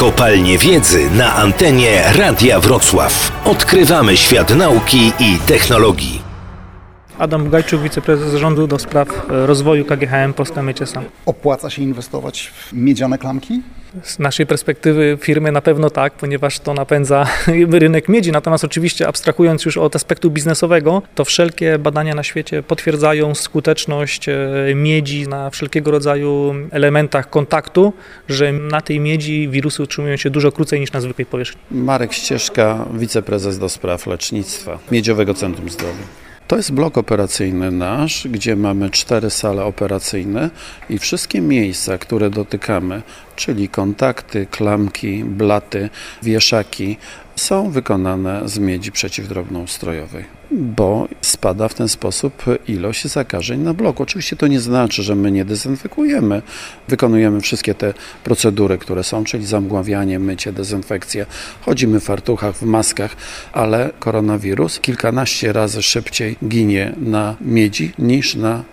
Kopalnie Wiedzy na antenie Radia Wrocław. Odkrywamy świat nauki i technologii. Adam Bugajczuk, wiceprezes zarządu do spraw e, rozwoju KGHM Polska Miecie Sam. Opłaca się inwestować w miedziane klamki? Z naszej perspektywy firmy na pewno tak, ponieważ to napędza rynek miedzi. Natomiast oczywiście abstrahując już od aspektu biznesowego, to wszelkie badania na świecie potwierdzają skuteczność e, miedzi na wszelkiego rodzaju elementach kontaktu, że na tej miedzi wirusy utrzymują się dużo krócej niż na zwykłej powierzchni. Marek Ścieżka, wiceprezes do spraw lecznictwa Miedziowego Centrum Zdrowia. To jest blok operacyjny nasz, gdzie mamy cztery sale operacyjne i wszystkie miejsca, które dotykamy, czyli kontakty, klamki, blaty, wieszaki, są wykonane z miedzi przeciwdrobnoustrojowej, bo spada w ten sposób ilość zakażeń na bloku. Oczywiście to nie znaczy, że my nie dezynfekujemy. Wykonujemy wszystkie te procedury, które są, czyli zamgławianie, mycie, dezynfekcja. Chodzimy w fartuchach, w maskach, ale koronawirus kilkanaście razy szybciej ginie na miedzi niż na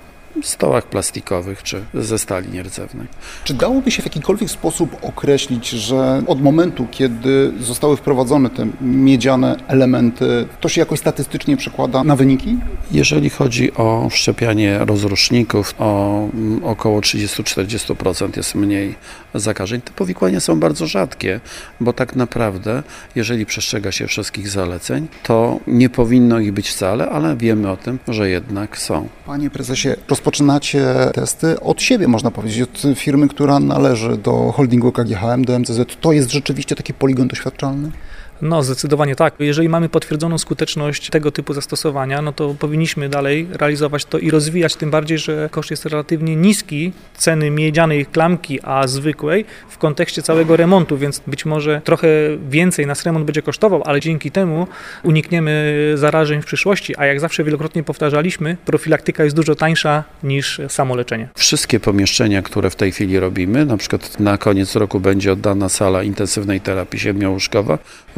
stołach plastikowych czy ze stali nierdzewnej. Czy dałoby się w jakikolwiek sposób określić, że od momentu, kiedy zostały wprowadzone te miedziane elementy, to się jakoś statystycznie przekłada na wyniki? Jeżeli chodzi o wszczepianie rozruszników, o mm, około 30-40% jest mniej zakażeń. Te powikłania są bardzo rzadkie, bo tak naprawdę, jeżeli przestrzega się wszystkich zaleceń, to nie powinno ich być wcale, ale wiemy o tym, że jednak są. Panie prezesie, rozpoczynacie testy od siebie, można powiedzieć, od firmy, która należy do holdingu KGHM, do MCZ. To jest rzeczywiście taki poligon doświadczalny? No, zdecydowanie tak. Jeżeli mamy potwierdzoną skuteczność tego typu zastosowania, no to powinniśmy dalej realizować to i rozwijać, tym bardziej, że koszt jest relatywnie niski ceny miedzianej klamki, a zwykłej w kontekście całego remontu, więc być może trochę więcej nas remont będzie kosztował, ale dzięki temu unikniemy zarażeń w przyszłości, a jak zawsze wielokrotnie powtarzaliśmy, profilaktyka jest dużo tańsza niż samo leczenie. Wszystkie pomieszczenia, które w tej chwili robimy, na przykład na koniec roku będzie oddana sala intensywnej terapii siedmiołóżkowa,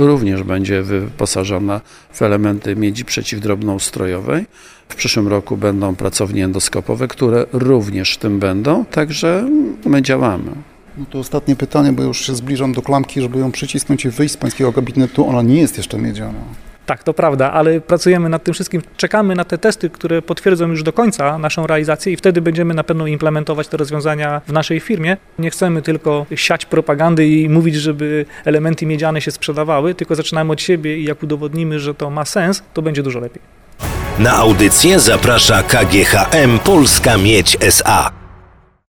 również będzie wyposażona w elementy miedzi przeciwdrobnoustrojowej. W przyszłym roku będą pracownie endoskopowe, które również w tym będą, także my działamy. No to ostatnie pytanie, bo już się zbliżam do klamki, żeby ją przycisnąć i wyjść z pańskiego gabinetu. Ona nie jest jeszcze miedziana. Tak, to prawda, ale pracujemy nad tym wszystkim. Czekamy na te testy, które potwierdzą już do końca naszą realizację i wtedy będziemy na pewno implementować te rozwiązania w naszej firmie. Nie chcemy tylko siać propagandy i mówić, żeby elementy miedziane się sprzedawały, tylko zaczynamy od siebie i jak udowodnimy, że to ma sens, to będzie dużo lepiej. Na audycję zaprasza KGHM Polska Miedź SA.